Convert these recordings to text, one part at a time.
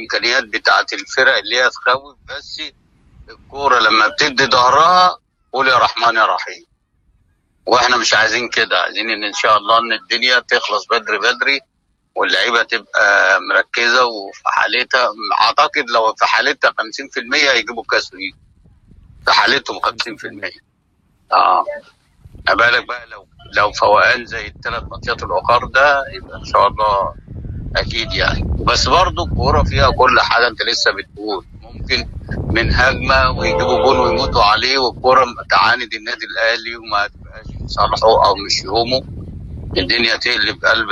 الإمكانيات بتاعت الفرق اللي هي تخوف بس الكورة لما بتدي ظهرها قول يا رحمن يا رحيم. وإحنا مش عايزين كده عايزين إن إن شاء الله إن الدنيا تخلص بدري بدري واللعيبة تبقى مركزة وفي حالتها أعتقد لو في حالتها 50% هيجيبوا ليه في حالتهم 50% آه. ما بالك بقى لو لو فوقان زي الثلاث ماتشات الأخر ده يبقى إن شاء الله أكيد يعني. بس برضو الكورة فيها كل حاجة أنت لسه بتقول. ممكن من هجمة ويجيبوا جول ويموتوا عليه والكورة تعاند النادي الأهلي وما تبقاش صالحه أو مش يومه الدنيا تقلب قلب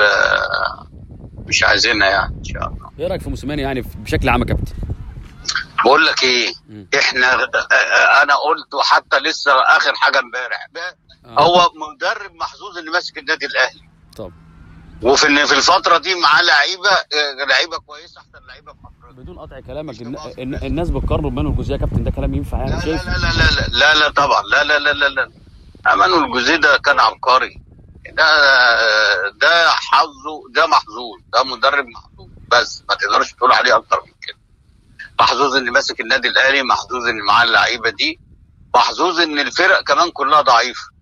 مش عايزينها يعني إن شاء الله. إيه رأيك في موسيماني يعني بشكل عام يا كابتن؟ بقول لك إيه؟ مم. إحنا أنا قلت وحتى لسه آخر حاجة امبارح. آه. هو مدرب محظوظ اللي ماسك النادي الأهلي. طب. وفي في الفترة دي معاه لعيبة آه، لعيبة كويسة أحسن لعيبة في أفريقيا. بدون قطع كلامك الن- الن- الناس بتقارنوا بمانو الجوزيه يا كابتن ده كلام ينفع يعني؟ لا شايف؟ لا لا لا لا لا لا طبعا. لا لا لا لا لا. امانو الجوزي ده كان عبقري. ده ده حظه ده محظوظ ده مدرب محظوظ. بس ما تقدرش تقول عليه أكتر من كده. محظوظ ان ماسك النادي الأهلي محظوظ ان معاه اللعيبة دي محظوظ إن الفرق كمان كلها ضعيفة.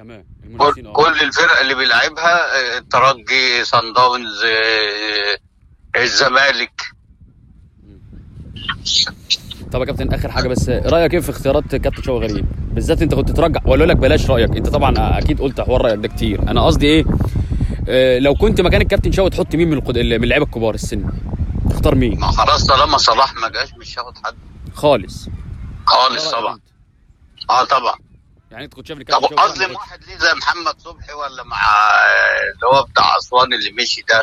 المنافسين كل, آه. كل الفرق اللي بيلعبها آه، الترجي صن داونز آه، الزمالك. طب يا كابتن آخر حاجة بس رأيك إيه في اختيارات كابتن شوقي غريب؟ بالذات أنت كنت ترجع ولا لك بلاش رأيك؟ أنت طبعا أكيد قلت حوار رأيك ده كتير. أنا قصدي إيه؟ آه، لو كنت مكان الكابتن شوقي تحط مين من القد... من اللعيبة الكبار السن؟ تختار مين؟ ما خلاص طالما صلاح ما جاش مش هاخد حد. خالص خالص. طبعا؟ آه طبعا. يعني انت كنت شايف طب اظلم واحد ليه زي محمد صبحي ولا مع اللي هو بتاع أسوان اللي مشي ده؟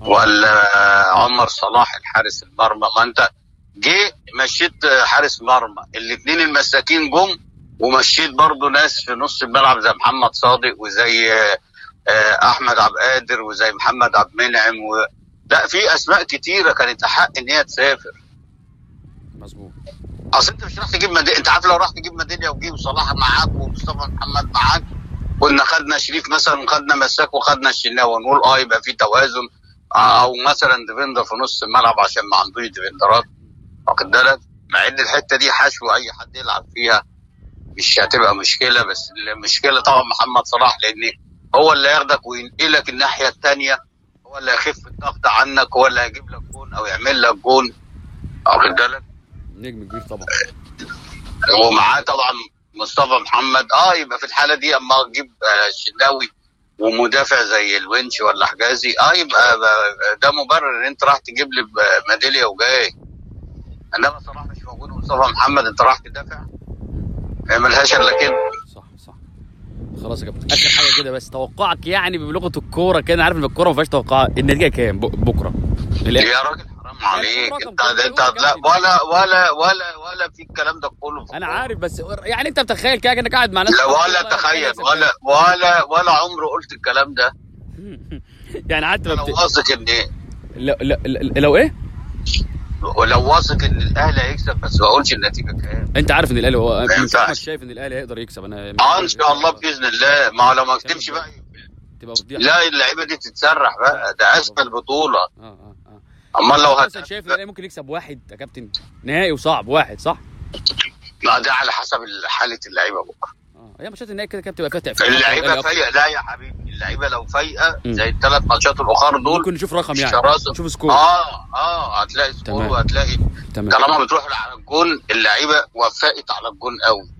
آه. ولا عمر صلاح الحارس المرمى؟ ما انت جه مشيت حارس مرمى الاثنين المساكين جم ومشيت برضو ناس في نص الملعب زي محمد صادق وزي آه، أحمد عبد القادر وزي محمد عبد المنعم و... لا في أسماء كتيرة كانت أحق إن هي تسافر. مظبوط. أصل أنت مش راح تجيب ميداليه أنت عارف لو راح تجيب ميدالية وتجيب صلاح معاك ومصطفى محمد معاك كنا خدنا شريف مثلا وخدنا مساك وخدنا الشناوي نقول آه يبقى في توازن آه، أو مثلا defender في نص الملعب عشان ما عندوش defender ات. واخد بالك؟ مع إن الحتة دي حشو أي حد يلعب فيها مش هتبقى مشكلة بس المشكلة طبعا محمد صلاح لأن هو اللي ياخدك وينقلك الناحية الثانية هو اللي هيخف الضغط عنك هو اللي هيجيب لك جون أو يعمل لك جون. واخد بالك؟ نجم كبير طبعا. ومعاه طبعا مصطفى محمد. آه يبقى في الحالة دي أما تجيب آه، الشناوي ومدافع زي الونش ولا حجازي آه يبقى ب- ده مبرر. ان أنت راح تجيب لي ميدالية وجاي. إنما صلاح مش موجود ومصطفى محمد. أنت راح تدافع؟ ما ملهاش إلا كده. صح صح. خلاص يا كابتن. آخر حاجة كده بس. توقعك يعني بلغة الكورة كده عارف إن الكورة ما فيهاش توقعات. النتيجة كام؟ بكرة. يا راجل حرام عليك انت انت لا. ولا ولا ولا ولا في الكلام ده كله أنا. عارف بس يعني انت متخيل كده انك قاعد مع ناس لا ولا تخيل ولا ولا ولا عمري قلت الكلام ده. يعني أنا لو. واثق إن لو, لو, لو إيه؟ ولو واثق إن الأهلي هيكسب بس ما أقولش النتيجة كام. أنت عارف إن الأهلي هو شايف إن الأهلي هيقدر يكسب. أنا آه إن شاء الله بإذن الله. ما لو ما كتبش بقى. تبقى فضيحه لا اللعيبة دي تتسرح بقى. ده اسفل بطولة. آه. اما لو هت... مثلا شايف الاهلي ممكن يكسب واحد يا كابتن؟ نهائي وصعب واحد صح؟ لا ده على حسب حالة اللعيبة بقى آه هي ماتشات النهائي كده كده بتبقى فيها تقفيل اللعيبة فايقة. لا يا حبيبي اللعيبة لو فايقة. زي الثلاث ماتشات الأخر دول ممكن نشوف رقم يعني شراسة. نشوف score. آه آه هتلاقي score. وهتلاقي تمام. طالما بتروح على الجون اللعيبة وفقت على الجون قوي.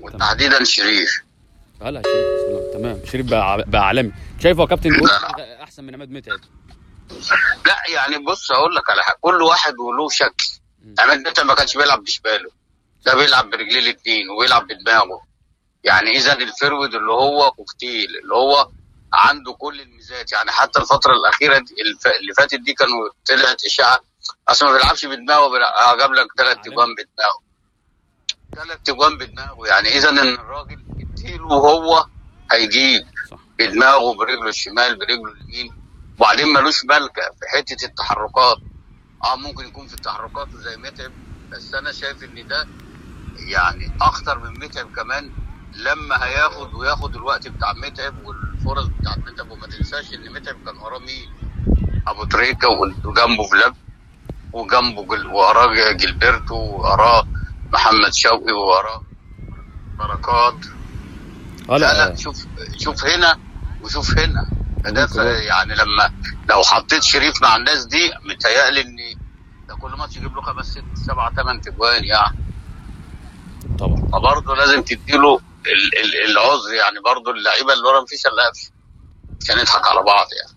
وتحديدا شريف. هلا شريف تمام. شريف بقى بقى عالمي. شايفه يا كابتن؟ أحسن من عماد متعب. لا يعني بص أقول لك على حاجة. كل واحد وله شكل. عماد متعب ما كانش بيلعب بشماله ده بيلعب برجليه الاثنين وبيلعب بدماغه. يعني إذا ال forward اللي هو كوكتيل اللي هو عنده كل الميزات. يعني حتى الفترة الأخيرة. اللي فاتت دي كانوا طلعت إشاعة. أصلا ما بيلعبش بدماغه جاب لك ثلاث. اجوان بدماغه. ثلاث اجوان بدماغه. يعني إذا إن الراجل اديله وهو هيجيب بدماغه برجله الشمال برجله اليمين وبعدين ملوش ملكه في حتة التحركات. آه ممكن يكون في التحركات زي متعب بس أنا شايف إن ده يعني أخطر من متعب كمان لما هياخد وياخد الوقت بتاع متعب والفرص بتاعت متعب. وما تنساش إن متعب كان وراه مين؟ أبو تريكة وجنبه فلاب وجنبه جل... وراه جilberto وراه محمد شوقي ووراه بركات. آه لا لا لا شوف شوف هنا وشوف هنا. ده. يعني لما لو حطيت شريف مع الناس دي متهيألي إن ده كل ماتش يجيب له خمس ست سبع ثمان تجوان يعني. طبعا. فبرضه لازم تديله ال- ال- العذر يعني برضه اللعيبة اللي ورا مفيش إلا مش هنضحك على بعض يعني.